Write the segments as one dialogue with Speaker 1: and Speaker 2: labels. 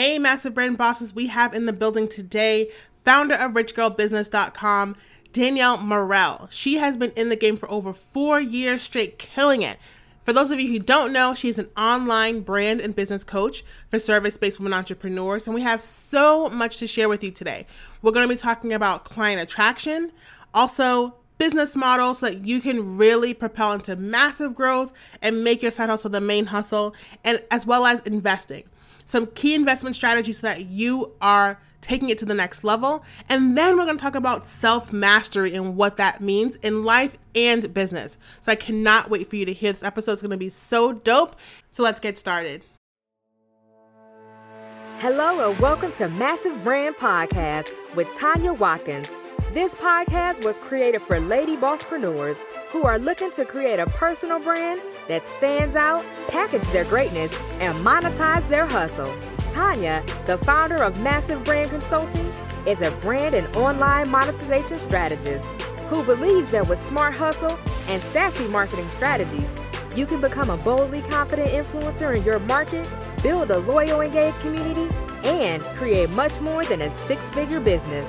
Speaker 1: Hey, massive brand bosses, we have in the building today founder of richgirlbusiness.com, Danielle Morel. She has been in the game for over four years straight, killing it. For those of you who don't know, she's an online brand and business coach for service based women entrepreneurs, and we have so much to share with you today. We're going to be talking about client attraction, also business model so that you can really propel into massive growth and make your side hustle the main hustle, and as well as investing. Some key investment strategies so that you are taking it to the next level. And then we're going to talk about self mastery and what that means in life and business. So I cannot wait for you to hear this episode. It's going to be so dope. So let's get started.
Speaker 2: Hello, and welcome to Massive Brand Podcast with Tanya Watkins. This podcast was created for lady bosspreneurs who are looking to create a personal brand that stands out, package their greatness, and monetize their hustle. Tanya, the founder of Massive Brand Consulting, is a brand and online monetization strategist who believes that with smart hustle and sassy marketing strategies, you can become a boldly confident influencer in your market, build a loyal, engaged community, and create much more than a six figure business.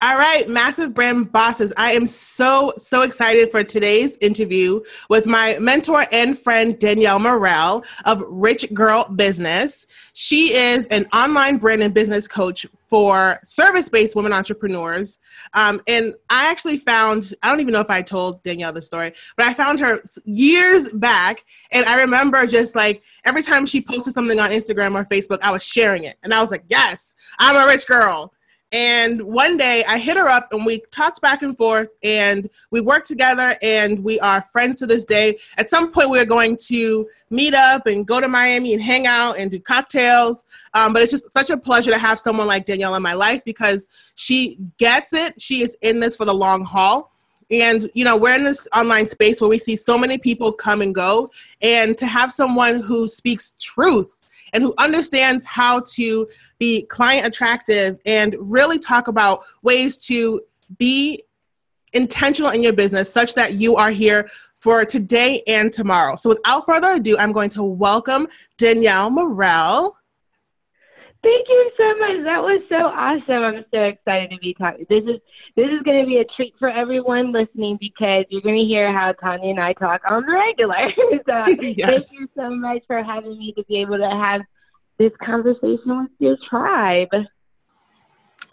Speaker 1: All right, massive brand bosses. I am so, so excited for today's interview with my mentor and friend, Danielle Morel of Rich Girl Business. She is an online brand and business coach for service based women entrepreneurs. Um, and I actually found, I don't even know if I told Danielle the story, but I found her years back. And I remember just like every time she posted something on Instagram or Facebook, I was sharing it. And I was like, yes, I'm a rich girl and one day I hit her up and we talked back and forth and we worked together and we are friends to this day. At some point, we are going to meet up and go to Miami and hang out and do cocktails. Um, but it's just such a pleasure to have someone like Danielle in my life because she gets it. She is in this for the long haul. And, you know, we're in this online space where we see so many people come and go. And to have someone who speaks truth and who understands how to be client attractive and really talk about ways to be intentional in your business such that you are here for today and tomorrow. So without further ado, I'm going to welcome Danielle Morel.
Speaker 3: Thank you so much. That was so awesome. I'm so excited to be talking. This is this is going to be a treat for everyone listening because you're going to hear how Tanya and I talk on the regular. so yes. thank you so much for having me to be able to have this conversation with your tribe.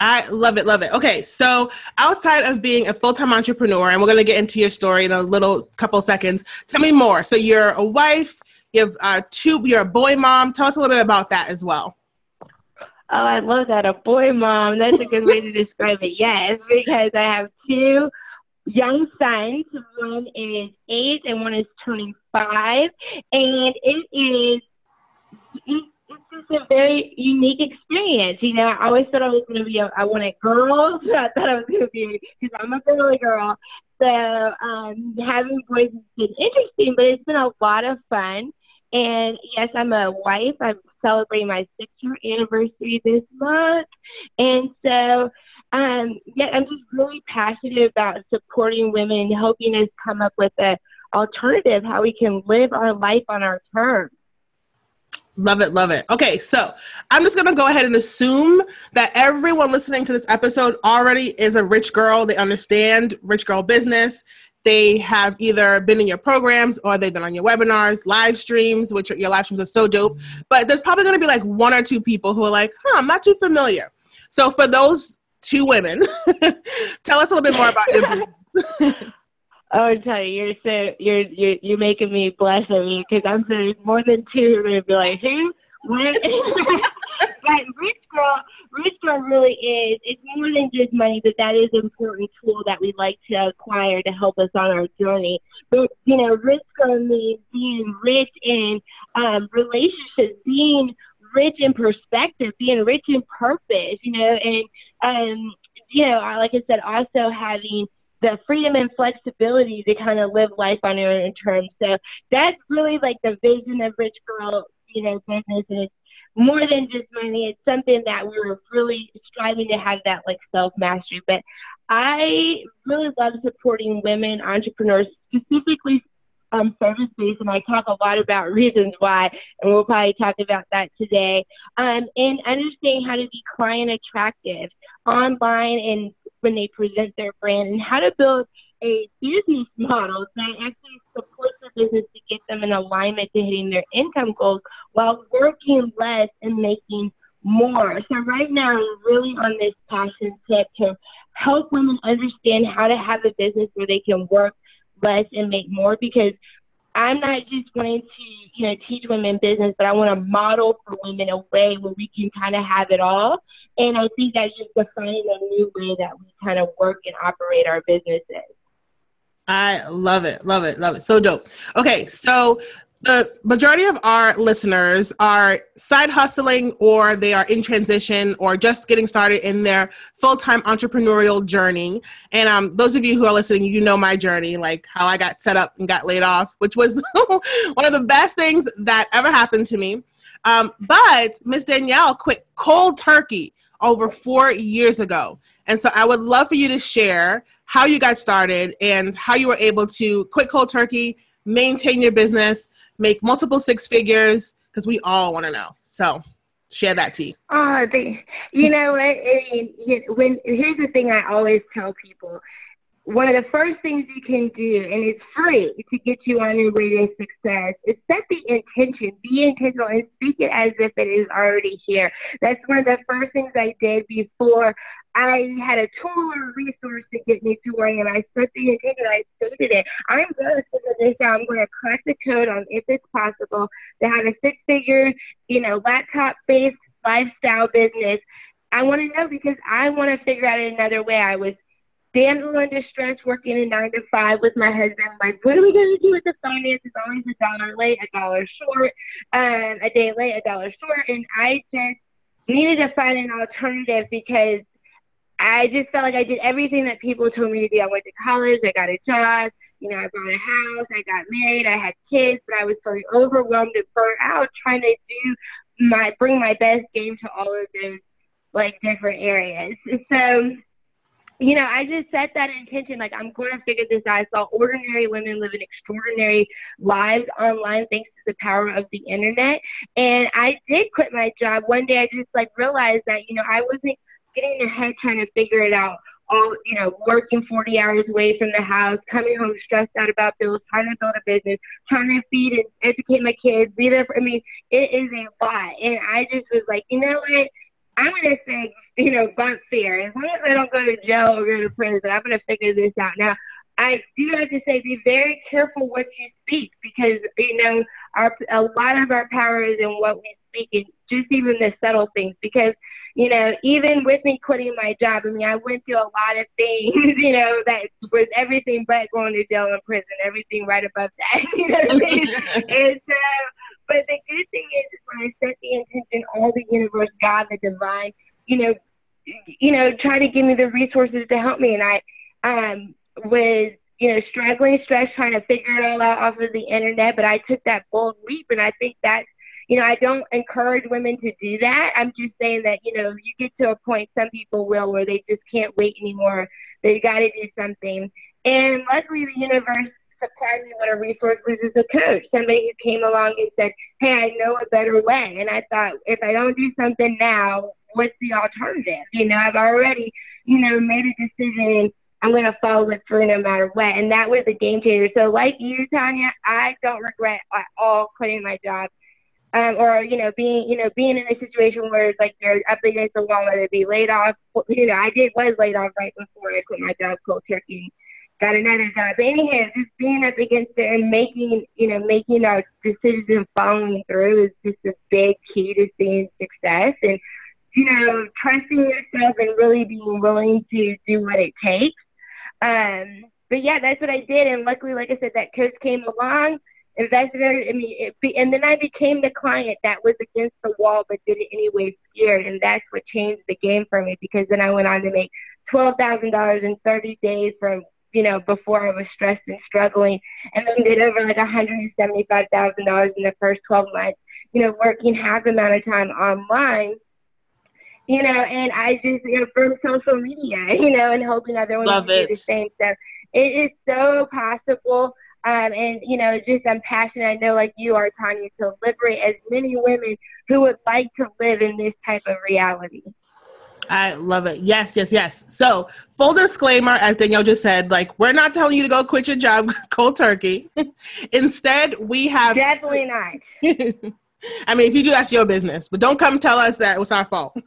Speaker 1: I love it, love it. Okay, so outside of being a full time entrepreneur, and we're going to get into your story in a little couple seconds, tell me more. So, you're a wife, you have uh, two, you're a boy mom. Tell us a little bit about that as well.
Speaker 3: Oh, I love that. A boy mom. That's a good way to describe it. Yes, because I have two young sons. One is eight and one is turning five. And it is it's just a very unique experience. You know, I always thought I was going to be, a, I wanted girls. I thought I was going to be, because I'm a girly girl. So um, having boys has been interesting, but it's been a lot of fun. And yes, I'm a wife. I'm celebrating my six year anniversary this month. And so, um, yeah, I'm just really passionate about supporting women helping us come up with a alternative how we can live our life on our terms.
Speaker 1: Love it, love it. Okay, so I'm just gonna go ahead and assume that everyone listening to this episode already is a rich girl. They understand rich girl business. They have either been in your programs or they've been on your webinars, live streams, which are, your live streams are so dope. But there's probably gonna be like one or two people who are like, huh, I'm not too familiar. So for those two women, tell us a little bit more about your business.
Speaker 3: Oh, tell you, you're so you're you're you're making me blush over you because I'm so more than two are gonna be like who what? but rich girl, girl really is. It's more than just money, but that is an important tool that we like to acquire to help us on our journey. But you know, girl means being rich in um, relationships, being rich in perspective, being rich in purpose. You know, and um, you know, like I said, also having the freedom and flexibility to kind of live life on your own terms. So that's really like the vision of Rich Girl, you know, business. And it's more than just money. It's something that we were really striving to have that like self mastery. But I really love supporting women entrepreneurs, specifically um, service based, and I talk a lot about reasons why, and we'll probably talk about that today. Um, and understanding how to be client attractive online and when they present their brand, and how to build a business model that actually supports the business to get them in alignment to hitting their income goals while working less and making more. So right now, I'm really on this passion tip to help women understand how to have a business where they can work less and make more because I'm not just wanting to, you know, teach women business, but I want to model for women a way where we can kind of have it all. And I think that's just defining a new way that we kind of work and operate our businesses.
Speaker 1: I love it, love it, love it. So dope. Okay, so the majority of our listeners are side hustling or they are in transition or just getting started in their full-time entrepreneurial journey and um, those of you who are listening you know my journey like how i got set up and got laid off which was one of the best things that ever happened to me um, but miss danielle quit cold turkey over four years ago and so i would love for you to share how you got started and how you were able to quit cold turkey maintain your business make multiple six figures? Because we all want to know. So share that tea.
Speaker 3: Oh, the, you know what? I mean, when here's the thing I always tell people. One of the first things you can do, and it's free to get you on your way to success, is set the intention. Be intentional and speak it as if it is already here. That's one of the first things I did before I had a tool or resource to get me to where I am. I set the intention, I stated it. I'm going to figure this out. I'm going to crack the code on if it's possible to have a six figure, you know, laptop based lifestyle business. I want to know because I want to figure out another way. I was damsel in distress working a nine to five with my husband. Like, what are we to do with the finances? Always a dollar late, a dollar short, um, a day late, a dollar short. And I just needed to find an alternative because I just felt like I did everything that people told me to do. I went to college, I got a job, you know, I bought a house, I got married, I had kids, but I was so overwhelmed and burnt out trying to do my bring my best game to all of those like different areas. So, you know, I just set that intention like I'm going to figure this out. I saw ordinary women living extraordinary lives online thanks to the power of the internet. And I did quit my job. One day I just like realized that, you know, I wasn't getting ahead trying to figure it out all you know working 40 hours away from the house coming home stressed out about bills trying to build a business trying to feed and educate my kids be there for, i mean it is a lot and i just was like you know what i'm to say you know bump fear as long as i don't go to jail or go to prison i'm to figure this out now I do have to say, be very careful what you speak because you know our a lot of our power is in what we speak, and just even the subtle things. Because you know, even with me quitting my job, I mean, I went through a lot of things, you know, that was everything but going to jail and prison, everything right above that, you know what I mean? and so, but the good thing is, is when I set the intention, all the universe, God, the divine, you know, you know, try to give me the resources to help me. And I um, was, you know, struggling, stressed, trying to figure it all out off of the internet, but I took that bold leap, and I think that's you know, I don't encourage women to do that. I'm just saying that, you know, you get to a point, some people will, where they just can't wait anymore. They got to do something. And luckily, the universe supplied me with a resource, which is a coach, somebody who came along and said, Hey, I know a better way. And I thought, if I don't do something now, what's the alternative? You know, I've already, you know, made a decision. I'm going to follow it through no matter what. And that was a game changer. So, like you, Tanya, I don't regret at all quitting my job um, or you know being you know being in a situation where it's like you're up against the wall, whether it be laid off. You know, I did was laid off right before I quit my job, cold turkey, got another job. Anyhow, just being up against it and making you know making our decisions and following through is just a big key to seeing success and you know trusting yourself and really being willing to do what it takes. Um, but yeah, that's what I did, and luckily, like I said, that coach came along invested I mean, it, and then I became the client that was against the wall but did it anyway, scared, and that's what changed the game for me because then I went on to make twelve thousand dollars in thirty days from you know before I was stressed and struggling, and then did over like a hundred and seventy five thousand dollars in the first twelve months. You know, working half the amount of time online you know, and I just, you know, from social media, you know, and hoping other women do the same stuff. It is so possible
Speaker 4: Um, and you know, just I'm passionate. I know, like you are, Tanya, to liberate as many women who would like to live in this type of reality.
Speaker 1: I love it. Yes, yes, yes. So, full disclaimer, as Danielle just said, like we're not telling you to go quit your job cold turkey. Instead, we have
Speaker 4: definitely not.
Speaker 1: I mean, if you do, that's your business. But don't come tell us that it was our fault.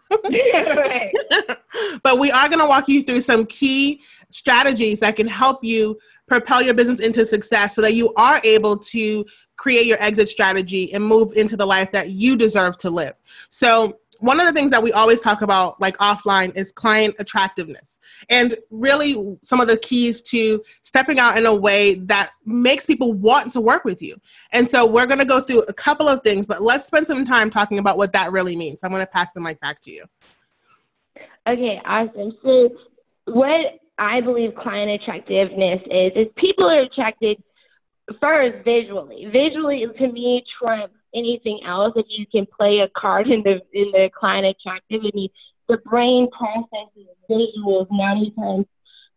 Speaker 1: but we are going to walk you through some key strategies that can help you propel your business into success so that you are able to create your exit strategy and move into the life that you deserve to live. So, one of the things that we always talk about like offline is client attractiveness. And really some of the keys to stepping out in a way that makes people want to work with you. And so we're going to go through a couple of things but let's spend some time talking about what that really means. I'm going to pass the mic back to you.
Speaker 4: Okay awesome. So what i believe client attractiveness is is people are attracted first visually. Visually to me trumps anything else, if you can play a card in the in the client attractivity, the brain processes visuals ninety times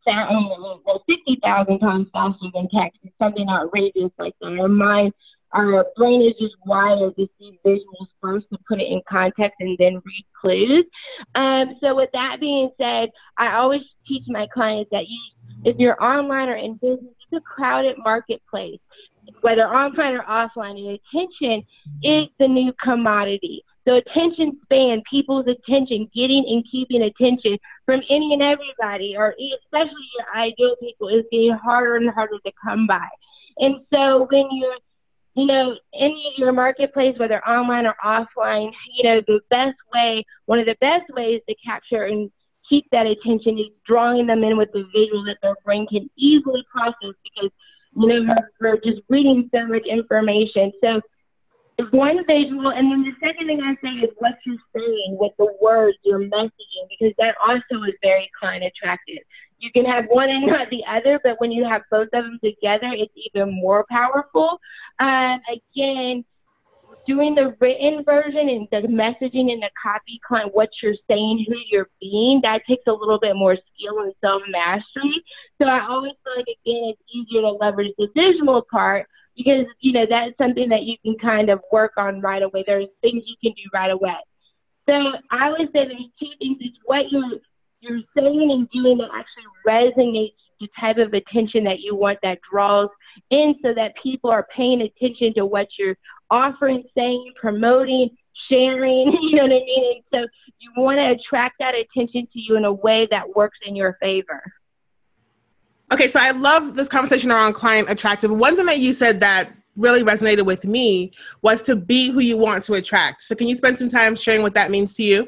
Speaker 4: well, fifty thousand times faster than text. It's something outrageous like that. Our mind, our brain is just wired to see visuals first to put it in context and then read clues. Um, so with that being said, I always teach my clients that you, if you're online or in business, it's a crowded marketplace whether online or offline, and attention is the new commodity. So attention span, people's attention, getting and keeping attention from any and everybody, or especially your ideal people, is getting harder and harder to come by. And so when you're, you know, in your marketplace, whether online or offline, you know, the best way, one of the best ways to capture and keep that attention is drawing them in with the visual that their brain can easily process because you know, we're just reading so much information. So it's one visual, and then the second thing I say is what you're saying with the words, your messaging, because that also is very client attractive. You can have one and not the other, but when you have both of them together, it's even more powerful. Um, again, doing the written version and the messaging and the copy client, what you're saying, who you're being, that takes a little bit more skill and self mastery. So I always feel like again it's easier to leverage the visual part because you know that's something that you can kind of work on right away. There's things you can do right away. So I would say there's two things. It's what you're you're saying and doing that actually resonates the type of attention that you want that draws in so that people are paying attention to what you're offering, saying, promoting, sharing, you know what I mean? And so you want to attract that attention to you in a way that works in your favor.
Speaker 1: Okay, so I love this conversation around client attractive. One thing that you said that really resonated with me was to be who you want to attract. So can you spend some time sharing what that means to you?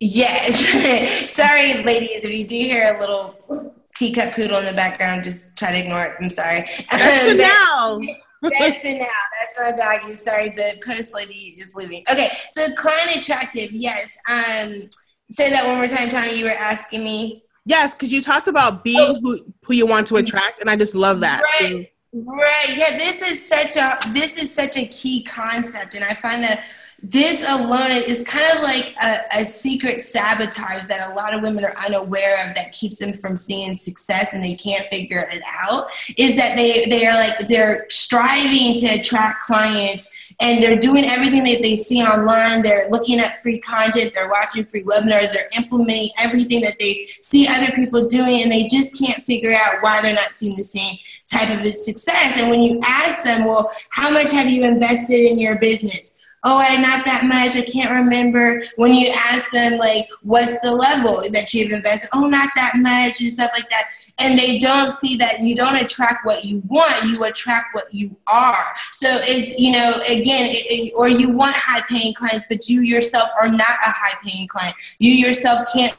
Speaker 3: Yes. Sorry, ladies, if you do hear a little teacup poodle in the background, just try to ignore it. I'm sorry.
Speaker 1: That's um,
Speaker 3: That's now. That's my doggy. Sorry, the post lady is leaving. Okay, so client attractive. Yes. Um, say that one more time, Tony. You were asking me.
Speaker 1: Yes, because you talked about being oh. who who you want to attract, and I just love that.
Speaker 3: Right. Right. Yeah. This is such a this is such a key concept, and I find that this alone is kind of like a, a, secret sabotage that a lot of women are unaware of that keeps them from seeing success and they can't figure it out is that they they are like they're striving to attract clients and they're doing everything that they see online. They're looking at free content. They're watching free webinars. They're implementing everything that they see other people doing and they just can't figure out why they're not seeing the same type of success. And when you ask them well how much have you invested in your business oh, I not that much. I can't remember. When you ask them, like, what's the level that you've invested? Oh, not that much, and stuff like that. And they don't see that you don't attract what you want, you attract what you are. So it's, you know, again, it, it, or you want high paying clients, but you yourself are not a high paying client. You yourself can't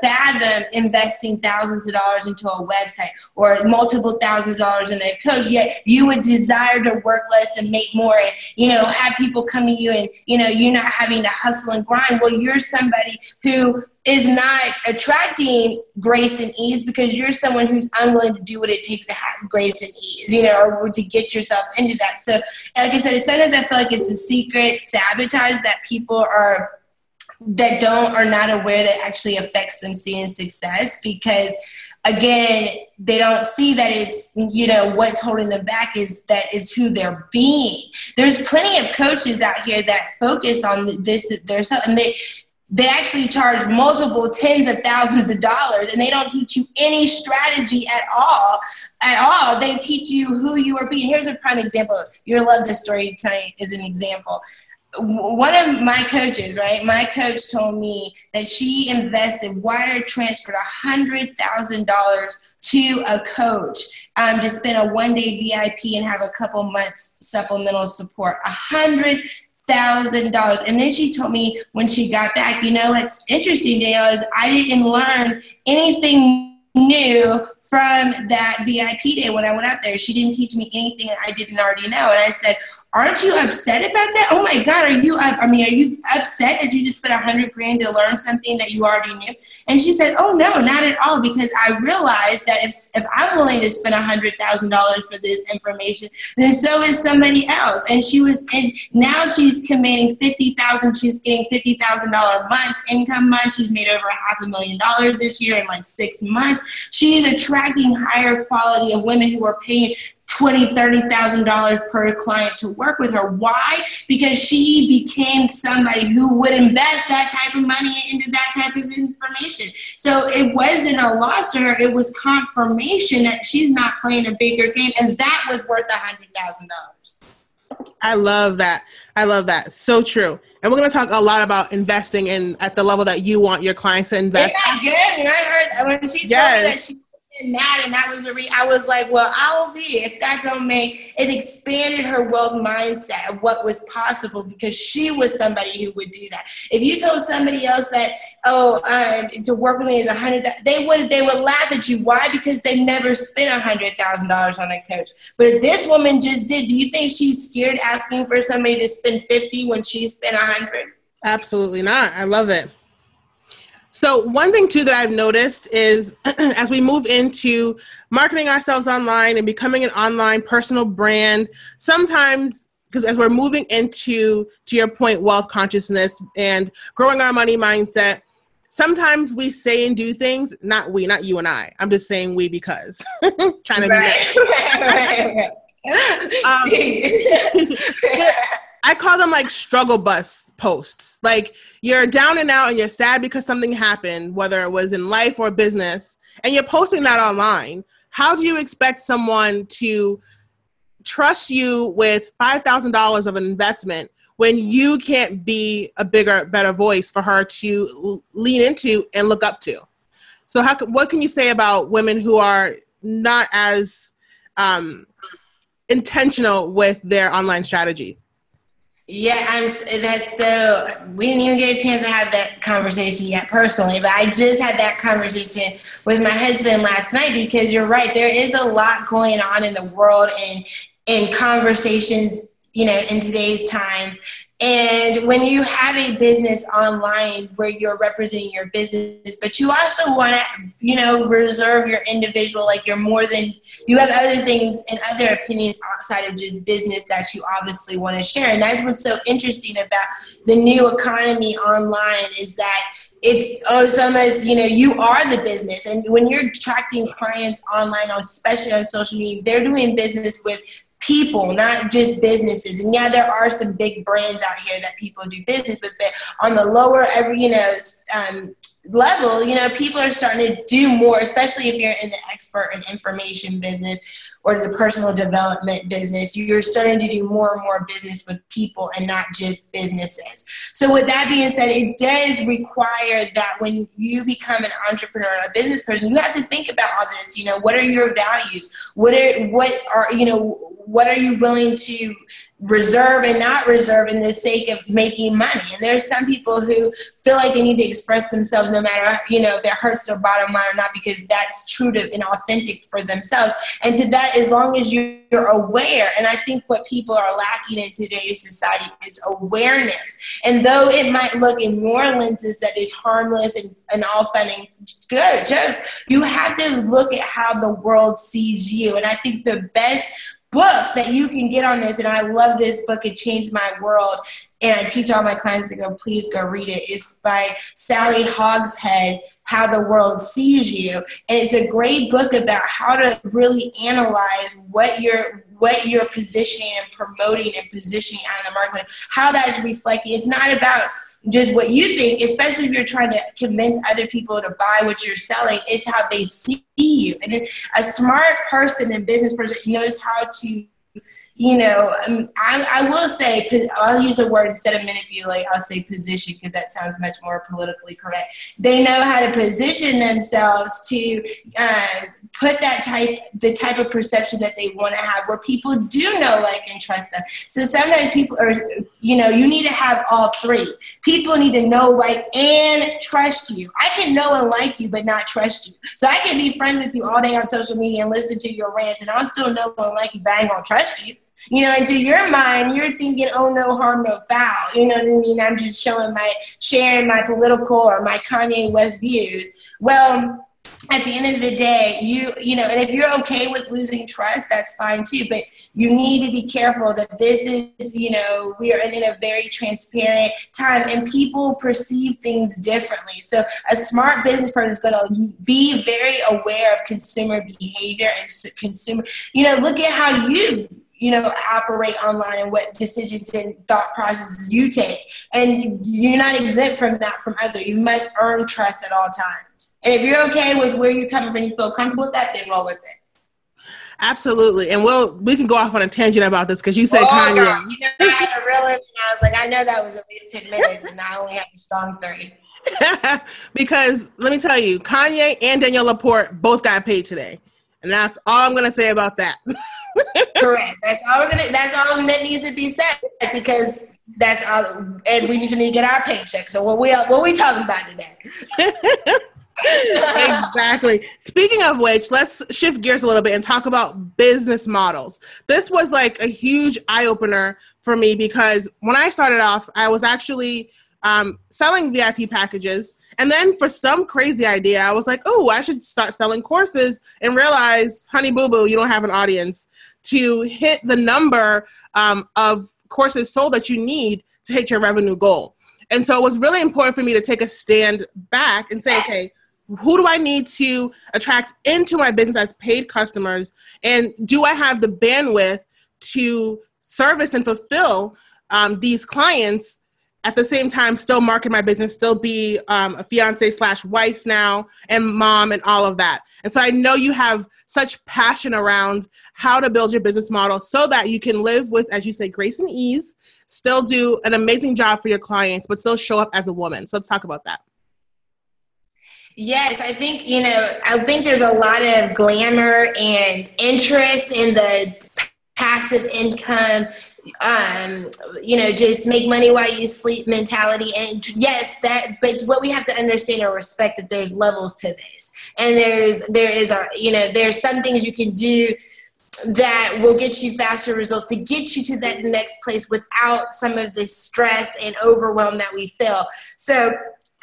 Speaker 3: fathom investing thousands of dollars into a website or multiple thousands of dollars in a coach yet you would desire to work less and make more and you know have people come to you and you know you're not having to hustle and grind well you're somebody who is not attracting grace and ease because you're someone who's unwilling to do what it takes to have grace and ease, you know, or to get yourself into that. So, like I said, it's something that I feel like it's a secret sabotage that people are that don't are not aware that actually affects them seeing success because again, they don't see that it's you know what's holding them back is that is who they're being. There's plenty of coaches out here that focus on this self, and they they actually charge multiple tens of thousands of dollars and they don't teach you any strategy at all at all. They teach you who you are being. Here's a prime example. You'll love this story tonight is an example one of my coaches, right? My coach told me that she invested, wire transferred a hundred thousand dollars to a coach um, to spend a one day VIP and have a couple months supplemental support. A hundred thousand dollars. And then she told me when she got back, you know what's interesting, Dale, is I didn't learn anything new from that VIP day when I went out there. She didn't teach me anything I didn't already know. And I said, aren't you upset about that? Oh my God, are you, I mean, are you upset that you just spent a hundred grand to learn something that you already knew? And she said, oh no, not at all, because I realized that if, if I'm willing to spend a hundred thousand dollars for this information, then so is somebody else. And she was, and now she's commanding 50,000, she's getting $50,000 months income month. She's made over half a million dollars this year in like six months. She's attracting higher quality of women who are paying twenty, thirty thousand dollars per client to work with her. Why? Because she became somebody who would invest that type of money into that type of information. So it wasn't a loss to her; it was confirmation that she's not playing a bigger game, and that was worth a hundred thousand dollars.
Speaker 1: I love that. I love that. So true. And we're going to talk a lot about investing in at the level that you want your clients to invest.
Speaker 3: Isn't that good? And I heard when she yes. me that she mad and that was the re I was like, well, I'll be if that don't make it expanded her wealth mindset of what was possible because she was somebody who would do that. If you told somebody else that, oh, uh, to work with me is a hundred, they would they would laugh at you. Why? Because they never spent a hundred thousand dollars on a coach. But this woman just did, do you think she's scared asking for somebody to spend fifty when she spent a hundred?
Speaker 1: Absolutely not. I love it. So, one thing too that I've noticed is as we move into marketing ourselves online and becoming an online personal brand, sometimes because as we're moving into to your point wealth consciousness and growing our money mindset sometimes we say and do things not we not you and i. I'm just saying we because. Trying to be um, I call them like struggle bus posts. Like you're down and out and you're sad because something happened, whether it was in life or business, and you're posting that online. How do you expect someone to trust you with $5,000 of an investment when you can't be a bigger, better voice for her to lean into and look up to? So, how, what can you say about women who are not as um, intentional with their online strategy?
Speaker 3: Yeah, I'm. That's so. We didn't even get a chance to have that conversation yet personally, but I just had that conversation with my husband last night because you're right. There is a lot going on in the world and in conversations, you know, in today's times and when you have a business online where you're representing your business, but you also want to, you know, reserve your individual, like you're more than, you have other things and other opinions outside of just business that you obviously want to share. And that's what's so interesting about the new economy online is that it's, oh, it's almost you know you are the business and when you're attracting clients online on especially on social media they're doing business with people, not just businesses. And yeah, there are some big brands out here that people do business with, but on the lower, every you know, um, level, you know, people are starting to do more, especially if you're in the expert and information business or the personal development business. You're starting to do more and more business with people and not just businesses. So, with that being said, it does require that when you become an entrepreneur, a business person, you have to think about all this. You know, what are your values? What are what are you know what are you willing to reserve and not reserve in the sake of making money. And there's some people who feel like they need to express themselves no matter, you know, it hurts their bottom line or not, because that's true to and authentic for themselves. And to that, as long as you're aware, and I think what people are lacking in today's society is awareness. And though it might look in more lenses that is harmless and, and all fun and good jokes, you have to look at how the world sees you. And I think the best book that you can get on this, and I love this book. It changed my world. And I teach all my clients to go, please go read it. It's by Sally Hogshead, How the World Sees You. And it's a great book about how to really analyze what you're what you're positioning and promoting and positioning out in the market, how that's reflecting. It's not about just what you think, especially if you're trying to convince other people to buy what you're selling, it's how they see you. And a smart person and business person knows how to you know, um, I, I will say, I'll use a word instead of manipulate, I'll say position because that sounds much more politically correct. They know how to position themselves to uh, put that type, the type of perception that they want to have where people do know, like, and trust them. So sometimes people are, you know, you need to have all three. People need to know, like, and trust you. I can know and like you, but not trust you. So I can be friends with you all day on social media and listen to your rants, and I'll still know and like you, but I ain't gonna trust you. You know, into your mind, you're thinking, oh, no harm, no foul. You know what I mean? I'm just showing my, sharing my political or my Kanye West views. Well, at the end of the day, you you know, and if you're okay with losing trust, that's fine too. But you need to be careful that this is, you know, we are in a very transparent time, and people perceive things differently. So a smart business person is going to be very aware of consumer behavior and consumer. You know, look at how you you know, operate online and what decisions and thought processes you take. And you're not exempt from that from other. You must earn trust at all times. And if you're okay with where you're coming from, you feel comfortable with that, then roll with it.
Speaker 1: Absolutely, and we'll we can go off on a tangent about this because you said oh, Kanye.
Speaker 3: You know, I had to reel it. I was like, I know that was at least ten minutes, and I only have a strong three.
Speaker 1: because let me tell you, Kanye and Danielle Laporte both got paid today, and that's all I'm gonna say about that.
Speaker 3: Correct. That's all we're gonna. That's all that needs to be said because that's all, and we need to, need get our paycheck. So what we what we talking about today?
Speaker 1: exactly. Speaking of which, let's shift gears a little bit and talk about business models. This was like a huge eye opener for me because when I started off, I was actually um, selling VIP packages. And then for some crazy idea, I was like, oh, I should start selling courses and realize, honey boo boo, you don't have an audience to hit the number um, of courses sold that you need to hit your revenue goal. And so it was really important for me to take a stand back and say, okay, who do I need to attract into my business as paid customers? And do I have the bandwidth to service and fulfill um, these clients at the same time still market my business still be um, a fiance slash wife now and mom and all of that. And so i know you have such passion around how to build your business model so that you can live with as you say grace and ease still do an amazing job for your clients but still show up as a woman. So let's talk about that.
Speaker 3: Yes, I think, you know, I think there's a lot of glamour and interest in the passive income um, you know, just make money while you sleep mentality. And yes, that, but what we have to understand and respect that there's levels to this. And there's, there is, a, you know, there's some things you can do that will get you faster results to get you to that next place without some of the stress and overwhelm that we feel. So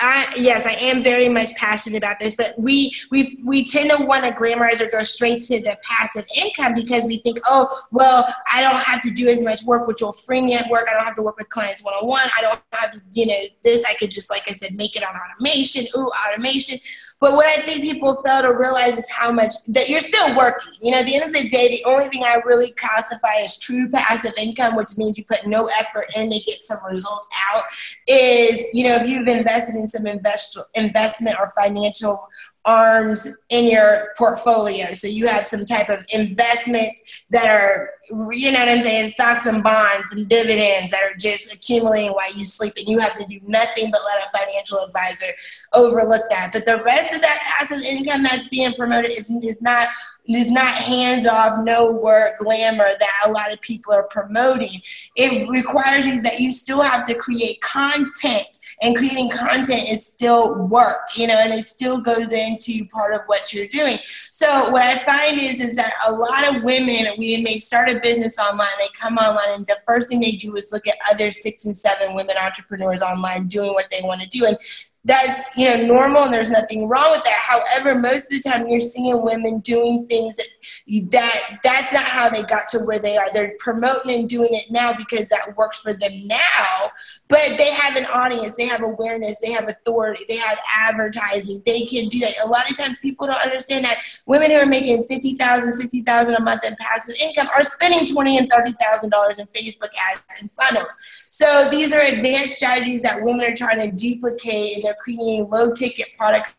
Speaker 3: I, yes, I am very much passionate about this, but we we we tend to want to glamorize or go straight to the passive income because we think, oh, well, I don't have to do as much work, which will free me at work. I don't have to work with clients one on one. I don't have to, you know, this. I could just, like I said, make it on automation. Ooh, automation. But what I think people fail to realize is how much that you're still working. You know, at the end of the day, the only thing I really classify as true passive income, which means you put no effort in to get some results out, is you know if you've invested in some invest investment or financial arms in your portfolio. So you have some type of investment that are, you know what I'm saying, stocks and bonds and dividends that are just accumulating while you sleep, and you have to do nothing but let a financial advisor overlook that. But the rest of that passive income that's being promoted is not is not hands off, no work glamour that a lot of people are promoting. It requires you that you still have to create content, and creating content is still work, you know, and it still goes into part of what you're doing. So what I find is is that a lot of women, when they start a business online, they come online, and the first thing they do is look at other six and seven women entrepreneurs online doing what they want to do, and that's you know normal and there's nothing wrong with that. However most of the time you're seeing women doing things that that that's not how they got to where they are. They're promoting and doing it now because that works for them now but they have an audience they have awareness they have authority they have advertising they can do that. A lot of times people don't understand that women who are making 50000 60000 a month in passive income are spending 20 and 30000 dollars in facebook ads and funnels so these are advanced strategies that women are trying to duplicate and they're creating low ticket products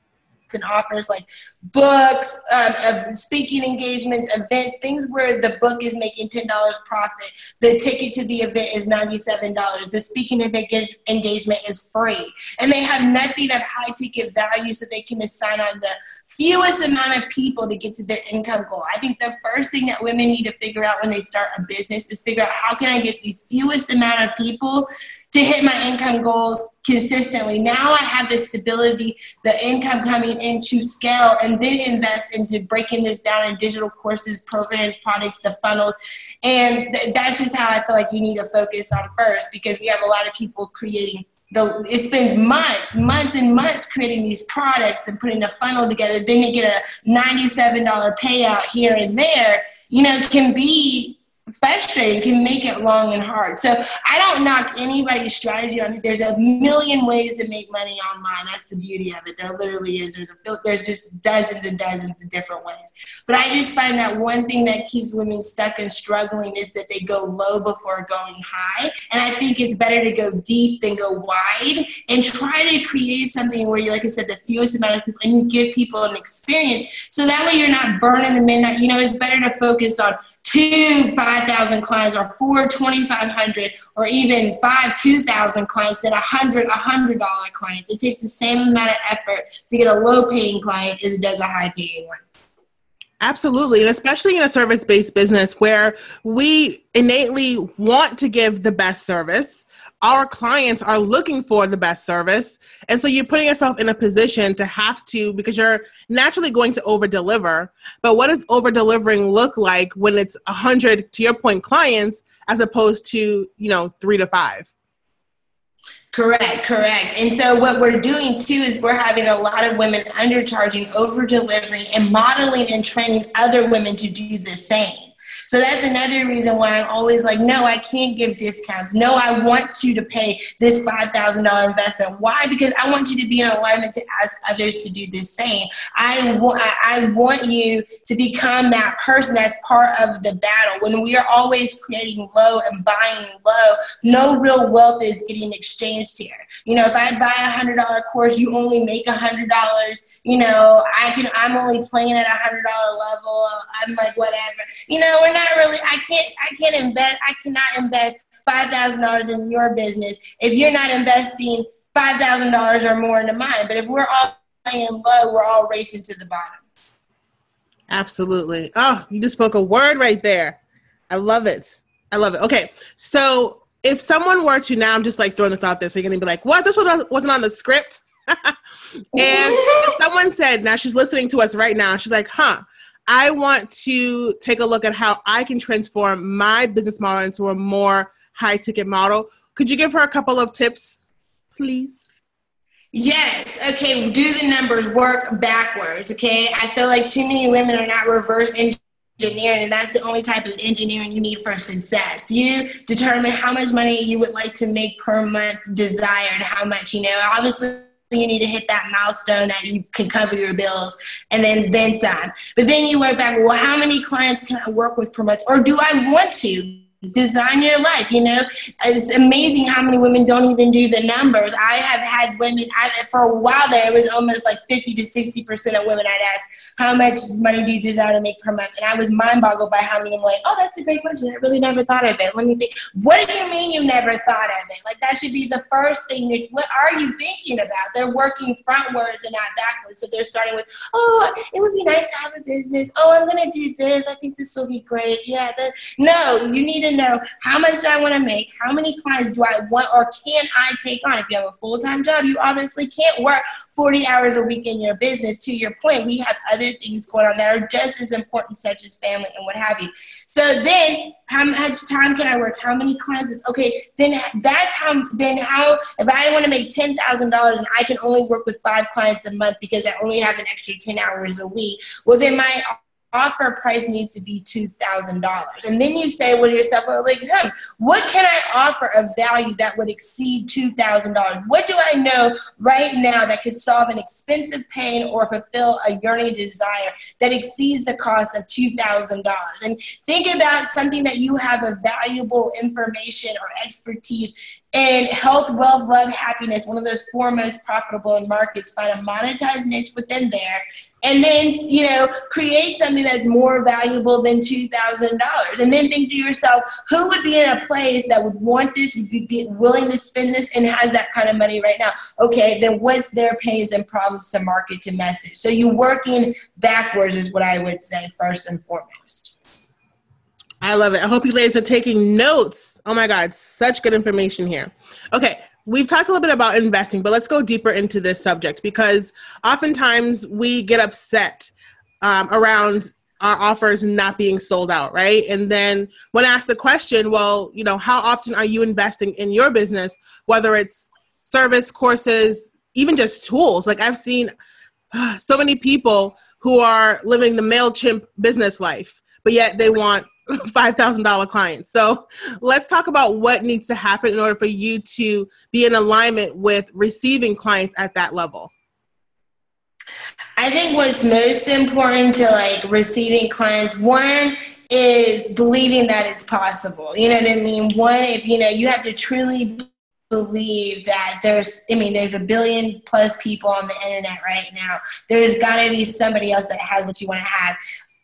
Speaker 3: and offers like books, um, of speaking engagements, events, things where the book is making $10 profit. The ticket to the event is $97. The speaking engagement is free. And they have nothing of high ticket value so they can assign on the fewest amount of people to get to their income goal. I think the first thing that women need to figure out when they start a business is figure out how can I get the fewest amount of people to hit my income goals consistently. Now I have the stability, the income coming into scale, and then invest into breaking this down in digital courses, programs, products, the funnels. And th- that's just how I feel like you need to focus on first because we have a lot of people creating the, it spends months, months and months creating these products and putting the funnel together. Then you get a $97 payout here and there, you know, can be frustrating can make it long and hard. So I don't knock anybody's strategy on it. There's a million ways to make money online. That's the beauty of it. There literally is. There's a there's just dozens and dozens of different ways. But I just find that one thing that keeps women stuck and struggling is that they go low before going high. And I think it's better to go deep than go wide and try to create something where you, like I said, the fewest amount of people and you give people an experience. So that way you're not burning the midnight. You know, it's better to focus on two 5,000 clients or four 2,500 or even five 2,000 clients than a hundred $100 clients. It takes the same amount of effort to get a low paying client as it does a high paying one.
Speaker 1: Absolutely. And especially in a service based business where we innately want to give the best service, our clients are looking for the best service. And so you're putting yourself in a position to have to, because you're naturally going to over deliver. But what does over delivering look like when it's 100, to your point, clients, as opposed to, you know, three to five?
Speaker 3: Correct, correct. And so what we're doing too is we're having a lot of women undercharging, over delivering, and modeling and training other women to do the same. So that's another reason why I'm always like, no, I can't give discounts. No, I want you to pay this $5,000 investment. Why? Because I want you to be in alignment to ask others to do the same. I, I want you to become that person that's part of the battle. When we are always creating low and buying low, no real wealth is getting exchanged here. You know, if I buy a hundred dollar course, you only make a hundred dollars. You know, I can. I'm only playing at a hundred dollar level. I'm like whatever. You know, we're not not really. I can't. I can't invest. I cannot invest five thousand dollars in your business if you're not investing five thousand dollars or more into mine. But if we're all playing low, we're all racing to the bottom.
Speaker 1: Absolutely. Oh, you just spoke a word right there. I love it. I love it. Okay, so if someone were to now, I'm just like throwing this out there, so you're gonna be like, "What? This wasn't on the script." and if someone said, now she's listening to us right now, she's like, "Huh." I want to take a look at how I can transform my business model into a more high ticket model. Could you give her a couple of tips, please?
Speaker 3: Yes. Okay. Do the numbers work backwards. Okay. I feel like too many women are not reverse engineering, and that's the only type of engineering you need for success. You determine how much money you would like to make per month, desired, how much, you know, obviously you need to hit that milestone that you can cover your bills and then then some but then you work back well how many clients can i work with per month? Or do i want to design your life you know? It's amazing how many women don't even do the numbers. I have had women I, for a while there it was almost like 50 to 60 percent of women i'd ask how much money do you desire to make per month? And i was mind boggled by how many i'm like oh that's a great question. I really never thought of it. Let me think. What do you mean you never thought of it? Like that should be the first thing that, what are you thinking about? They're working frontwards and not backwards. So they're starting with oh it would be nice to have a business. Oh i'm to do this. I think this will be great. Yeah the, no you need to to know how much do I want to make, how many clients do I want or can I take on. If you have a full time job, you obviously can't work 40 hours a week in your business. To your point, we have other things going on that are just as important, such as family and what have you. So then, how much time can I work? How many classes? Okay, then that's how. Then how? If I want to make ten thousand dollars and I can only work with five clients a month because I only have an extra ten hours a week, well then my offer price needs to be $2,000. And then you say, well, yourself, well, like, hmm, what can I offer of value that would exceed $2,000? What do I know right now that could solve an expensive pain or fulfill a yearning desire that exceeds the cost of $2,000? And think about something that you have a valuable information or expertise and health, wealth, love, happiness, one of those four most profitable markets, find a monetized niche within there, and then you know create something that's more valuable than two thousand dollars. And then think to yourself, who would be in a place that would want this, would be willing to spend this, and has that kind of money right now? Okay, then what's their pains and problems to market to message? So you're working backwards is what I would say first and foremost.
Speaker 1: I love it. I hope you ladies are taking notes. Oh my God, such good information here. Okay, we've talked a little bit about investing, but let's go deeper into this subject because oftentimes we get upset um, around our offers not being sold out, right? And then when asked the question, well, you know, how often are you investing in your business, whether it's service, courses, even just tools? Like I've seen uh, so many people who are living the MailChimp business life, but yet they want $5,000 clients. So let's talk about what needs to happen in order for you to be in alignment with receiving clients at that level.
Speaker 3: I think what's most important to like receiving clients, one is believing that it's possible. You know what I mean? One, if you know, you have to truly believe that there's i mean there's a billion plus people on the internet right now there's got to be somebody else that has what you want to have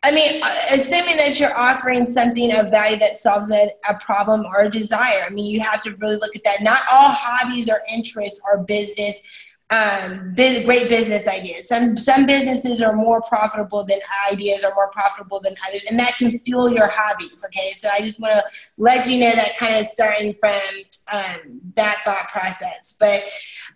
Speaker 3: I mean, assuming that you're offering something of value that solves a, a problem or a desire, I mean, you have to really look at that. Not all hobbies or interests are business um, biz, great business ideas. Some some businesses are more profitable than ideas are more profitable than others, and that can fuel your hobbies. Okay, so I just want to let you know that kind of starting from um, that thought process, but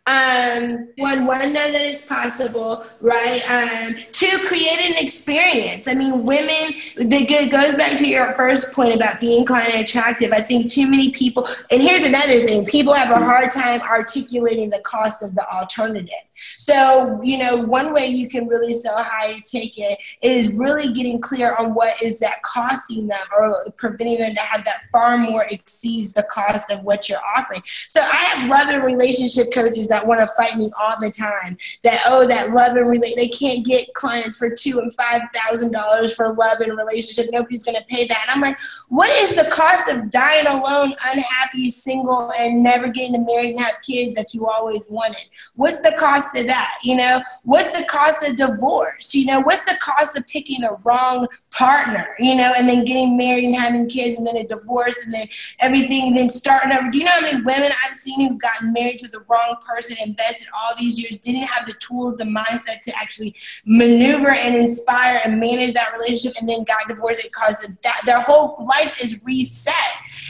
Speaker 3: um, one, one know that it's possible, right? Um, two, create an experience. I mean, women, the goes back to your first point about being client attractive. I think too many people, and here's another thing people have a hard time articulating the cost of the alternative. So, you know, one way you can really sell high ticket is really getting clear on what is that costing them or preventing them to have that far more exceeds the cost of what you're offering. So I have love and relationship coaches that want to fight me all the time. That oh, that love and relate they can't get clients for two and five thousand dollars for love and relationship. Nobody's gonna pay that. And I'm like, what is the cost of dying alone, unhappy, single, and never getting to marry and have kids that you always wanted? What's the cost of that? You know, what's the cost of divorce? You know, what's the cost of picking the wrong partner? You know, and then getting married and having kids, and then a divorce, and then everything, then starting over. Do you know how many women I've seen who've gotten married to the wrong person? Person invested all these years didn't have the tools, the mindset to actually maneuver and inspire and manage that relationship, and then got divorced because that their whole life is reset.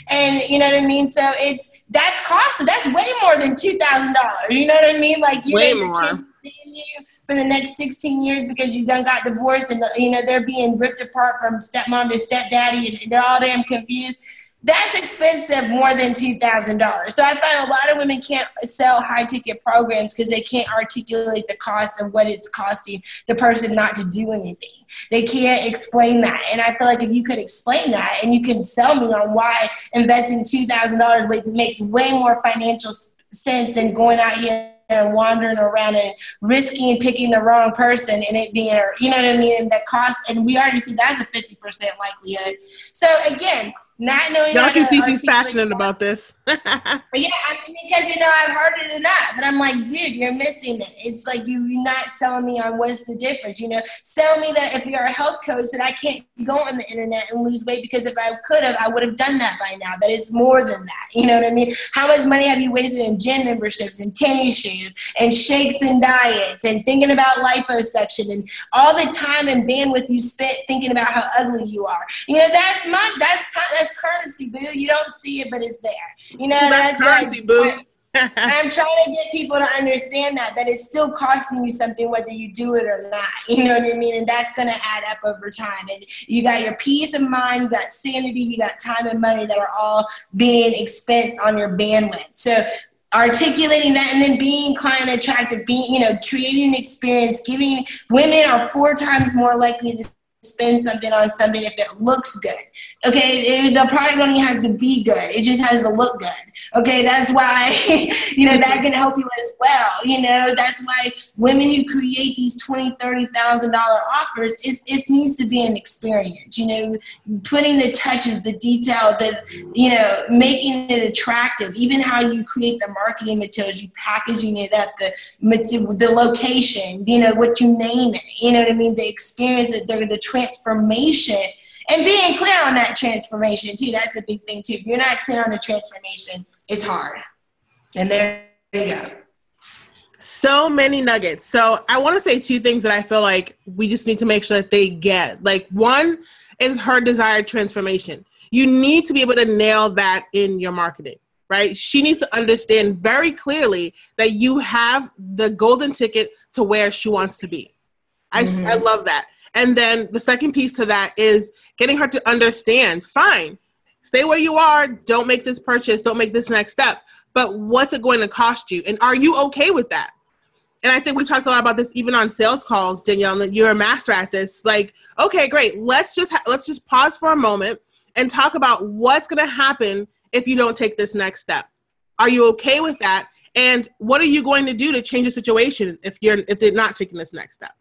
Speaker 3: And you know what I mean? So it's that's costly. That's way more than two thousand dollars. You know what I mean? Like you
Speaker 1: way more.
Speaker 3: You for the next 16 years because you done got divorced and you know they're being ripped apart from stepmom to stepdaddy and they're all damn confused that's expensive more than $2,000. So I find a lot of women can't sell high ticket programs because they can't articulate the cost of what it's costing the person not to do anything. They can't explain that. And I feel like if you could explain that and you can sell me on why investing $2,000 makes way more financial sense than going out here and wandering around and risking picking the wrong person and it being, you know what I mean? And the cost, and we already see that's a 50% likelihood. So again, not knowing.
Speaker 1: Y'all can see she's passionate about this.
Speaker 3: yeah, I mean, because you know I've heard it enough, but I'm like, dude, you're missing it. It's like you, you're not selling me on what's the difference. You know, sell me that if you're a health coach that I can't go on the internet and lose weight because if I could have, I would have done that by now. That it's more than that. You know what I mean? How much money have you wasted in gym memberships and tennis shoes and shakes and diets and thinking about liposuction and all the time and bandwidth you spent thinking about how ugly you are? You know, that's my that's time that's that's currency, boo. You don't see it, but it's there. You know,
Speaker 1: that's, that's currency, boo.
Speaker 3: I'm trying to get people to understand that that it's still costing you something whether you do it or not. You know what I mean? And that's going to add up over time. And you got your peace of mind, you got sanity, you got time and money that are all being expensed on your bandwidth. So articulating that and then being client attractive, being, you know, creating an experience, giving women are four times more likely to spend something on something if it looks good. Okay, it, the product don't even have to be good. It just has to look good. Okay, that's why you know that can help you as well. You know, that's why women who create these twenty, thirty thousand dollar offers, it, it needs to be an experience. You know, putting the touches, the detail, the you know, making it attractive. Even how you create the marketing materials, you packaging it up, the the location, you know, what you name it. You know what I mean? The experience that they're the transformation and being clear on that transformation too. That's a big thing too. If you're not clear on the transformation, it's hard. And there you go.
Speaker 1: So many nuggets. So I want to say two things that I feel like we just need to make sure that they get. Like one is her desired transformation. You need to be able to nail that in your marketing, right? She needs to understand very clearly that you have the golden ticket to where she wants to be. I, mm-hmm. I love that. And then the second piece to that is getting her to understand fine, stay where you are, don't make this purchase, don't make this next step. But what's it going to cost you? And are you okay with that? And I think we've talked a lot about this even on sales calls, Danielle. You're a master at this. Like, okay, great. Let's just ha- let's just pause for a moment and talk about what's going to happen if you don't take this next step. Are you okay with that? And what are you going to do to change the situation if you're if they're not taking this next step?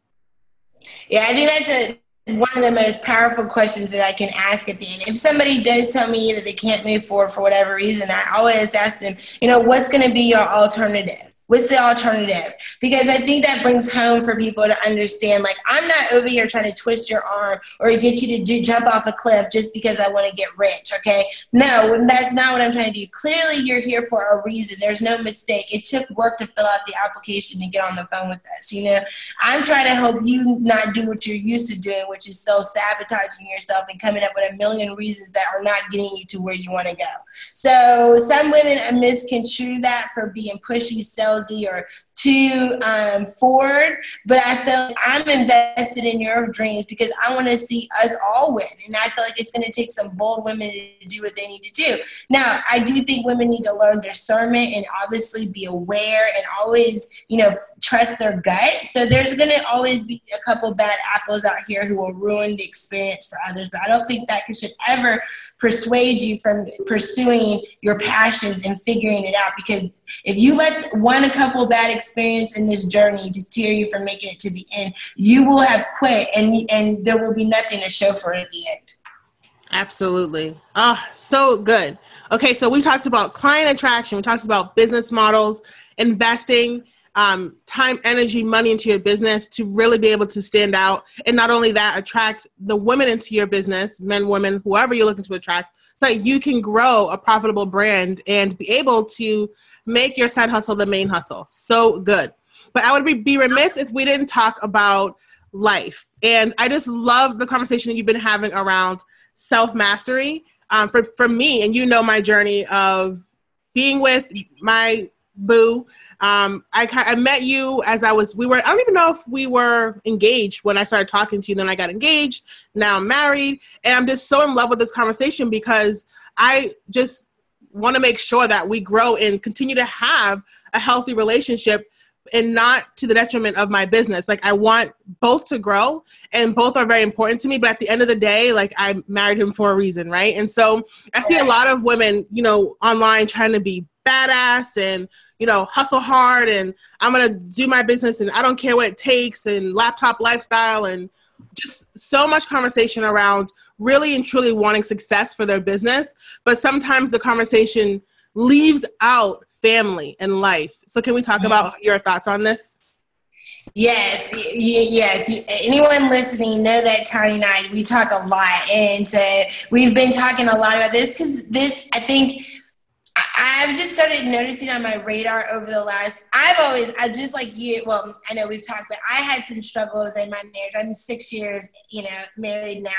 Speaker 3: Yeah, I think that's a one of the most powerful questions that I can ask at the end. If somebody does tell me that they can't move forward for whatever reason, I always ask them, you know, what's going to be your alternative? What's the alternative? Because I think that brings home for people to understand like, I'm not over here trying to twist your arm or get you to do, jump off a cliff just because I want to get rich, okay? No, that's not what I'm trying to do. Clearly, you're here for a reason. There's no mistake. It took work to fill out the application and get on the phone with us, you know? I'm trying to help you not do what you're used to doing, which is self sabotaging yourself and coming up with a million reasons that are not getting you to where you want to go. So, some women misconstrue that for being pushy, sales or too um, forward, but I feel like I'm invested in your dreams because I want to see us all win. And I feel like it's going to take some bold women to do what they need to do. Now, I do think women need to learn discernment and obviously be aware and always, you know, trust their gut. So there's going to always be a couple bad apples out here who will ruin the experience for others. But I don't think that should ever persuade you from pursuing your passions and figuring it out because if you let one a couple bad experiences experience in this journey to tear you from making it to the end, you will have quit and and there will be nothing to show for it at the end.
Speaker 1: Absolutely. Oh, so good. Okay, so we talked about client attraction, we talked about business models, investing, um, time, energy, money into your business to really be able to stand out. And not only that, attract the women into your business, men, women, whoever you're looking to attract, so that you can grow a profitable brand and be able to make your side hustle the main hustle. So good. But I would be remiss if we didn't talk about life. And I just love the conversation you've been having around self mastery. Um, for, for me, and you know my journey of being with my boo. Um, I, I met you as I was, we were, I don't even know if we were engaged when I started talking to you. Then I got engaged. Now I'm married. And I'm just so in love with this conversation because I just want to make sure that we grow and continue to have a healthy relationship and not to the detriment of my business. Like I want both to grow and both are very important to me. But at the end of the day, like I married him for a reason, right? And so I see a lot of women, you know, online trying to be badass and, you know, hustle hard and I'm gonna do my business and I don't care what it takes and laptop lifestyle and just so much conversation around really and truly wanting success for their business, but sometimes the conversation leaves out family and life. So, can we talk about your thoughts on this?
Speaker 3: Yes, yes. Anyone listening know that and I we talk a lot, and uh, we've been talking a lot about this because this I think I've just started noticing on my radar over the last. I've always, I just like you. Well, I know we've talked, but I had some struggles in my marriage. I'm six years, you know, married now,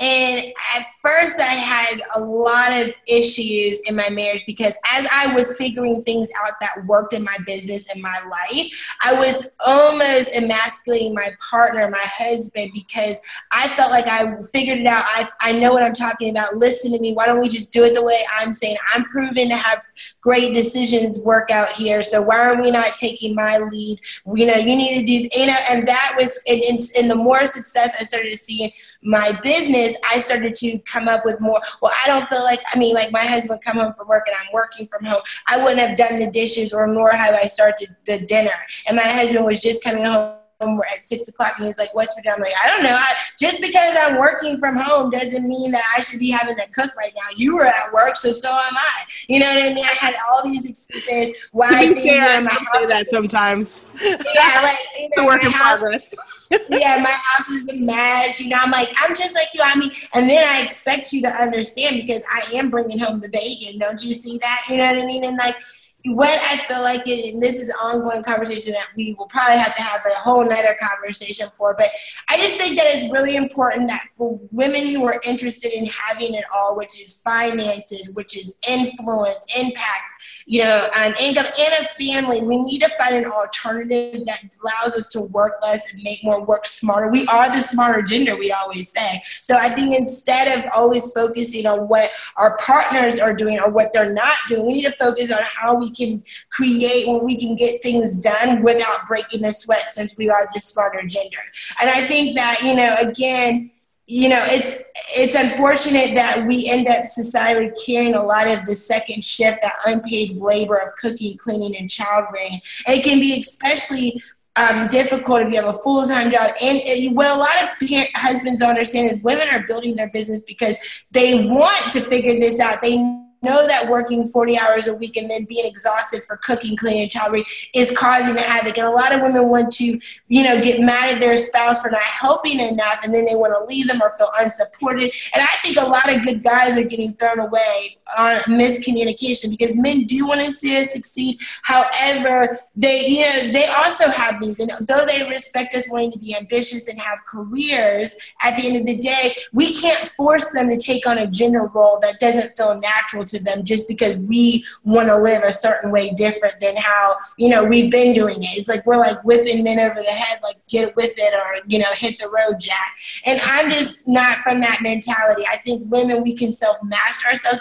Speaker 3: and at first I had a lot of issues in my marriage because as I was figuring things out that worked in my business and my life, I was almost emasculating my partner, my husband, because I felt like I figured it out. I I know what I'm talking about. Listen to me. Why don't we just do it the way I'm saying? I'm proven to have great decisions work out here. So why are we not taking my lead? You know, you need to do, you know, and that was, and, and the more success I started to see in my business, I started to come up with more. Well, I don't feel like, I mean, like my husband come home from work and I'm working from home. I wouldn't have done the dishes or nor have I started the dinner. And my husband was just coming home at six o'clock and he's like, What's for dinner? I'm like, I don't know. I, just because I'm working from home doesn't mean that I should be having to cook right now. You were at work, so so am I. You know what I mean? I had all these excuses why
Speaker 1: I fair, I say that sometimes.
Speaker 3: Yeah, like you
Speaker 1: know, the work in house, progress.
Speaker 3: yeah, my house is a mess. You know, I'm like, I'm just like you. I mean, and then I expect you to understand because I am bringing home the bacon. Don't you see that? You know what I mean? And like, what I feel like, and this is an ongoing conversation that we will probably have to have a whole nother conversation for, but I just think that it's really important that for women who are interested in having it all, which is finances, which is influence, impact, you know, an income and a family, we need to find an alternative that allows us to work less and make more work smarter. We are the smarter gender, we always say. So I think instead of always focusing on what our partners are doing or what they're not doing, we need to focus on how we can create, when we can get things done without breaking a sweat since we are the smarter gender. And I think that, you know, again, you know, it's it's unfortunate that we end up society carrying a lot of the second shift, that unpaid labor of cooking, cleaning, and child rearing. And it can be especially um, difficult if you have a full time job. And what a lot of parent, husbands don't understand is women are building their business because they want to figure this out. They know that working 40 hours a week and then being exhausted for cooking, cleaning, child is causing havoc. And a lot of women want to, you know, get mad at their spouse for not helping enough and then they want to leave them or feel unsupported. And I think a lot of good guys are getting thrown away on miscommunication because men do want to see us succeed. However, they, you know, they also have these. And though they respect us wanting to be ambitious and have careers, at the end of the day, we can't force them to take on a gender role that doesn't feel natural to them just because we want to live a certain way different than how you know we've been doing it. It's like we're like whipping men over the head, like get with it or you know hit the road, Jack. And I'm just not from that mentality. I think women we can self master ourselves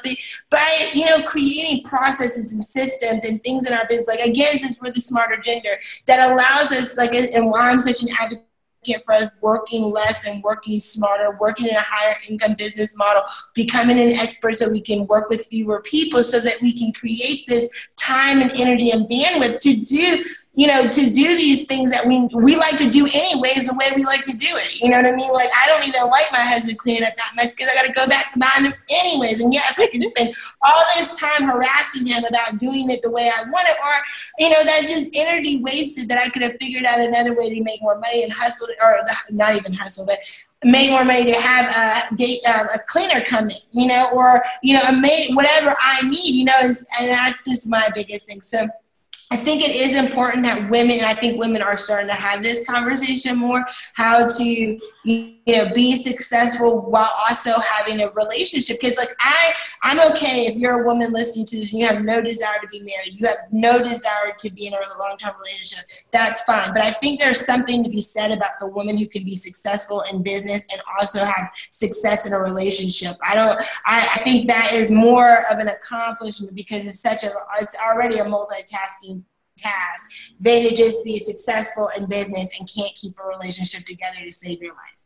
Speaker 3: by you know creating processes and systems and things in our business. Like again, since we're the smarter gender, that allows us like and why I'm such an advocate for us working less and working smarter, working in a higher income business model, becoming an expert so we can work with fewer people so that we can create this time and energy and bandwidth to do you know, to do these things that we we like to do anyways, the way we like to do it. You know what I mean? Like I don't even like my husband cleaning up that much because I got to go back to buying him anyways. And yes, I can spend all this time harassing him about doing it the way I want it, or you know, that's just energy wasted that I could have figured out another way to make more money and hustle, or not even hustle, but make more money to have a date, uh, a cleaner come in, you know, or you know, a maid, whatever I need, you know, and, and that's just my biggest thing. So I think it is important that women, and I think women are starting to have this conversation more, how to, you know, be successful while also having a relationship. Because like I, I'm okay if you're a woman listening to this and you have no desire to be married, you have no desire to be in a long-term relationship. That's fine. But I think there's something to be said about the woman who can be successful in business and also have success in a relationship. I don't. I, I think that is more of an accomplishment because it's such a. It's already a multitasking task than to just be successful in business and can't keep a relationship together to save your life.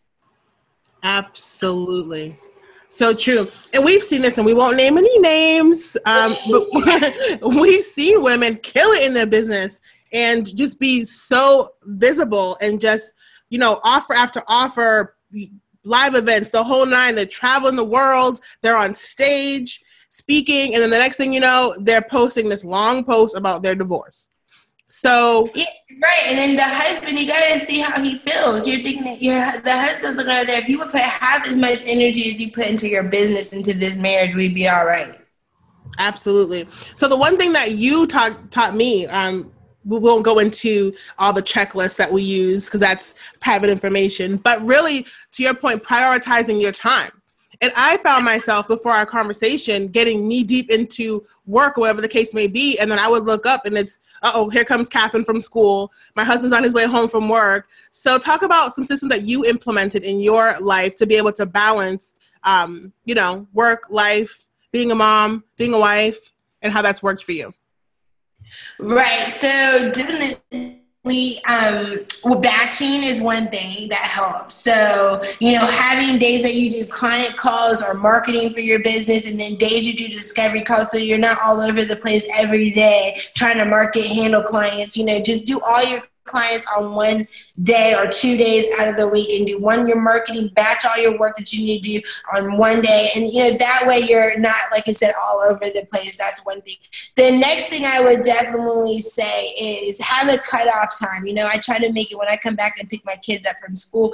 Speaker 1: Absolutely. So true. And we've seen this, and we won't name any names, um, but we've seen women kill it in their business and just be so visible and just, you know, offer after offer, live events, the whole nine. They're traveling the world, they're on stage speaking, and then the next thing you know, they're posting this long post about their divorce. So
Speaker 3: yeah, right, and then the husband, you gotta see how he feels. You're thinking that you're the husband's looking right there. If you would put half as much energy as you put into your business into this marriage, we'd be all right.
Speaker 1: Absolutely. So the one thing that you taught taught me, um, we won't go into all the checklists that we use because that's private information. But really, to your point, prioritizing your time. And I found myself before our conversation getting knee deep into work, whatever the case may be. And then I would look up and it's, oh, here comes Catherine from school. My husband's on his way home from work. So, talk about some systems that you implemented in your life to be able to balance, um, you know, work, life, being a mom, being a wife, and how that's worked for you.
Speaker 3: Right. So, definitely we um well batching is one thing that helps. So you know having days that you do client calls or marketing for your business and then days you do discovery calls so you're not all over the place every day trying to market handle clients you know just do all your clients on one day or two days out of the week and do one your marketing batch all your work that you need to do on one day. And you know that way you're not like i said all over the place. That's one thing. The next thing i would definitely say is have a cutoff time. You know i try to make it when i come back and pick my kids up from school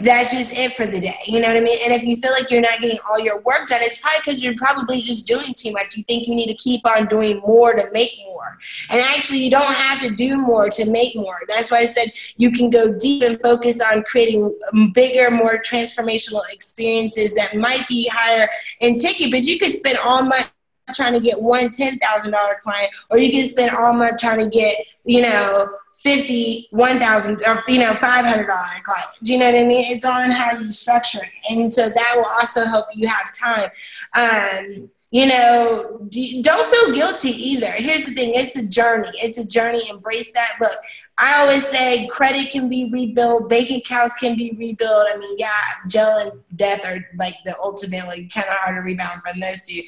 Speaker 3: that's just it for the day. You know what i mean? And if you feel like you're not getting all your work done it's probably because you're probably just doing too much. You think you need to keep on doing more to make more. And actually you don't have to do more to make more that's why I said you can go deep and focus on creating bigger, more transformational experiences that might be higher in ticket, but you could spend all month trying to get one $10,000 client, or you can spend all month trying to get, you know, 50, 1,000, or, you know, $500 clients. You know what I mean? It's on how you structure it. And so that will also help you have time. Um, you know, don't feel guilty either. Here's the thing it's a journey. It's a journey. Embrace that. Look, I always say credit can be rebuilt, bank accounts can be rebuilt. I mean, yeah, jail and death are like the ultimate, like kind of hard to rebound from those two.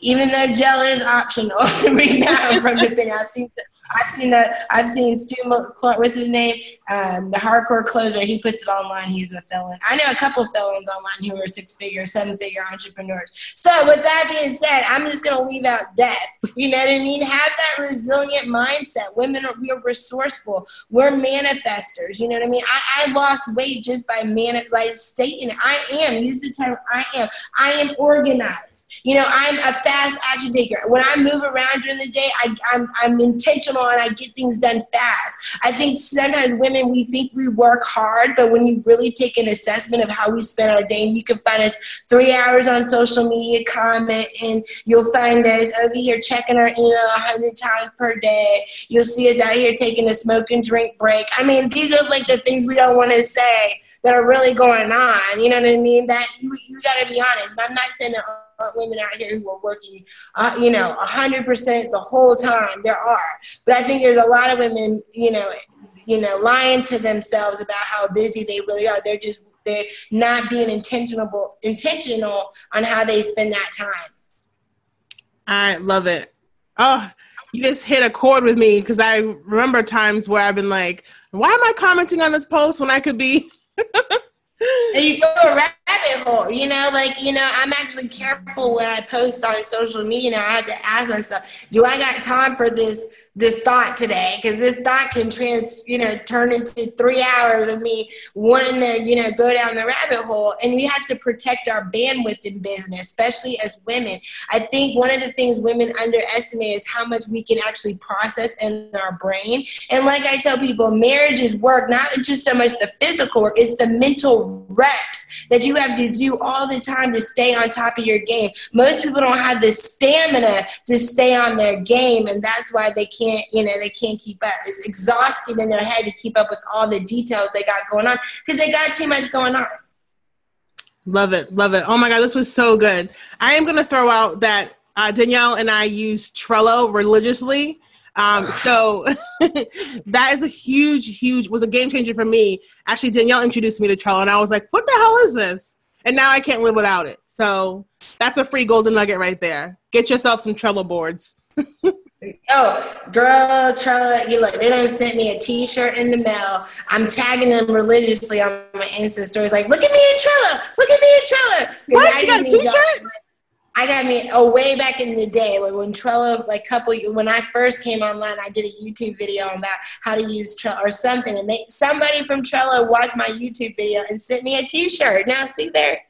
Speaker 3: Even though jail is optional to rebound from the thing, I've seen. I've seen that. I've seen Stu. What's his name? Um, the hardcore closer. He puts it online. He's a felon. I know a couple felons online who are six-figure, seven-figure entrepreneurs. So with that being said, I'm just gonna leave out death. You know what I mean? Have that resilient mindset. Women are we're resourceful. We're manifestors. You know what I mean? I, I lost weight just by man by stating I am. Use the term I am. I am organized. You know, I'm a fast agitator. When I move around during the day, I, I'm, I'm intentional and I get things done fast. I think sometimes women, we think we work hard, but when you really take an assessment of how we spend our day, and you can find us three hours on social media comment, and you'll find us over here checking our email a hundred times per day. You'll see us out here taking a smoke and drink break. I mean, these are like the things we don't want to say that are really going on. You know what I mean? That you, you got to be honest. And I'm not saying aren't women out here who are working, uh, you know, 100% the whole time. There are, but I think there's a lot of women, you know, you know, lying to themselves about how busy they really are. They're just they're not being intentional intentional on how they spend that time.
Speaker 1: I love it. Oh, you just hit a chord with me because I remember times where I've been like, why am I commenting on this post when I could be
Speaker 3: and you go a rabbit hole, you know, like, you know, I'm actually careful when I post on social media now. I have to ask myself, do I got time for this this thought today? Because this thought can trans you know turn into three hours of me wanting to you know go down the rabbit hole. And we have to protect our bandwidth in business especially as women. I think one of the things women underestimate is how much we can actually process in our brain. And like i tell people marriage is work not just so much the physical work it's the mental reps that you have to do all the time to stay on top of your game most people don't have the stamina to stay on their game and that's why they can't you know, they can't keep up. It's exhausting in their head to keep up with all the details they got going on because they got too much going on.
Speaker 1: Love it, love it. Oh my god, this was so good. I am gonna throw out that uh, Danielle and I use Trello religiously. Um, so that is a huge, huge was a game changer for me. Actually, Danielle introduced me to Trello, and I was like, "What the hell is this?" And now I can't live without it. So that's a free golden nugget right there. Get yourself some Trello boards.
Speaker 3: Oh, girl, Trello, you look, they done sent me a t-shirt in the mail. I'm tagging them religiously on my Insta stories, like, look at me in Trello, look at me in Trello.
Speaker 1: What? I you got a t-shirt?
Speaker 3: I got me oh way back in the day when Trello like couple when I first came online I did a YouTube video about how to use Trello or something and they somebody from Trello watched my YouTube video and sent me a t-shirt. Now see there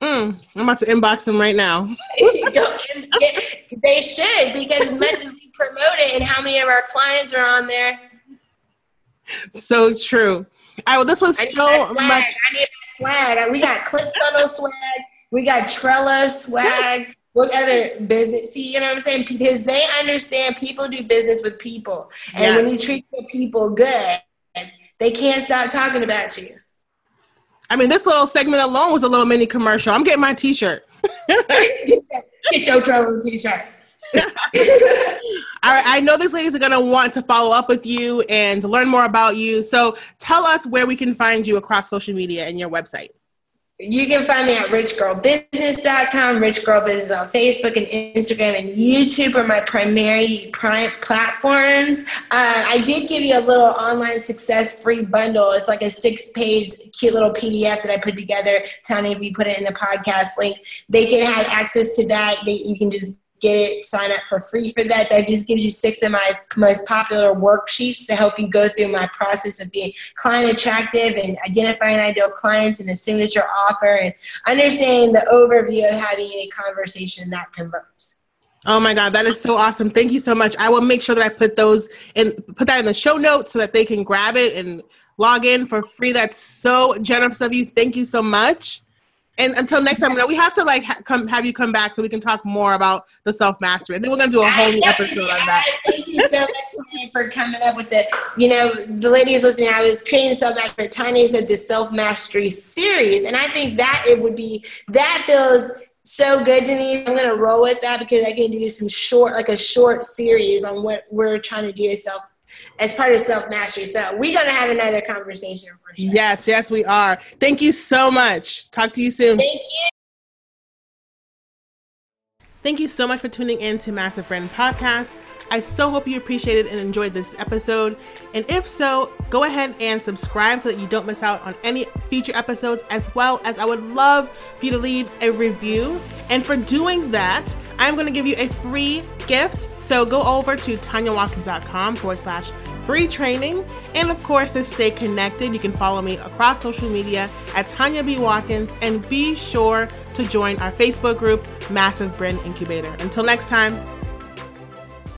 Speaker 1: Mm, I'm about to inbox them right now.
Speaker 3: they should because as much as we promote it and how many of our clients are on there.
Speaker 1: So true. All right, well, this was so much. I
Speaker 3: need swag. We got ClickFunnels swag. We got Trello swag. What other business? See, you know what I'm saying? Because they understand people do business with people, and yeah. when you treat your people good, they can't stop talking about you.
Speaker 1: I mean, this little segment alone was a little mini commercial. I'm getting my T-shirt.
Speaker 3: Get your Trello T-shirt.
Speaker 1: All right, I know these ladies are going to want to follow up with you and learn more about you. So tell us where we can find you across social media and your website.
Speaker 3: You can find me at richgirlbusiness.com, Rich Girl Business on Facebook and Instagram and YouTube are my primary platforms. Uh, I did give you a little online success free bundle. It's like a six page cute little PDF that I put together. Tony, if you put it in the podcast link, they can have access to that. They, you can just get it, sign up for free for that. That just gives you six of my most popular worksheets to help you go through my process of being client attractive and identifying ideal clients and a signature offer and understanding the overview of having a conversation that converts.
Speaker 1: Oh my God, that is so awesome. Thank you so much. I will make sure that I put those in put that in the show notes so that they can grab it and log in for free. That's so generous of you. Thank you so much. And until next time, we have to like ha- come have you come back so we can talk more about the self mastery. I think we're gonna do a whole new episode on that.
Speaker 3: Thank you so much for coming up with the. You know, the ladies listening, I was creating self mastery. Tanya said the self mastery series, and I think that it would be that feels so good to me. I'm gonna roll with that because I can do some short, like a short series on what we're trying to do as self as part of self mastery. So we're gonna have another conversation for sure.
Speaker 1: Yes, yes, we are. Thank you so much. Talk to you soon.
Speaker 3: Thank you.
Speaker 1: Thank you so much for tuning in to Massive Brand Podcast. I so hope you appreciated and enjoyed this episode. And if so, go ahead and subscribe so that you don't miss out on any future episodes, as well as I would love for you to leave a review. And for doing that, I'm going to give you a free gift. So go over to tanyawatkins.com forward slash free training. And of course, to stay connected, you can follow me across social media at Tanya B. Watkins and be sure to join our Facebook group, Massive Brand Incubator. Until next time,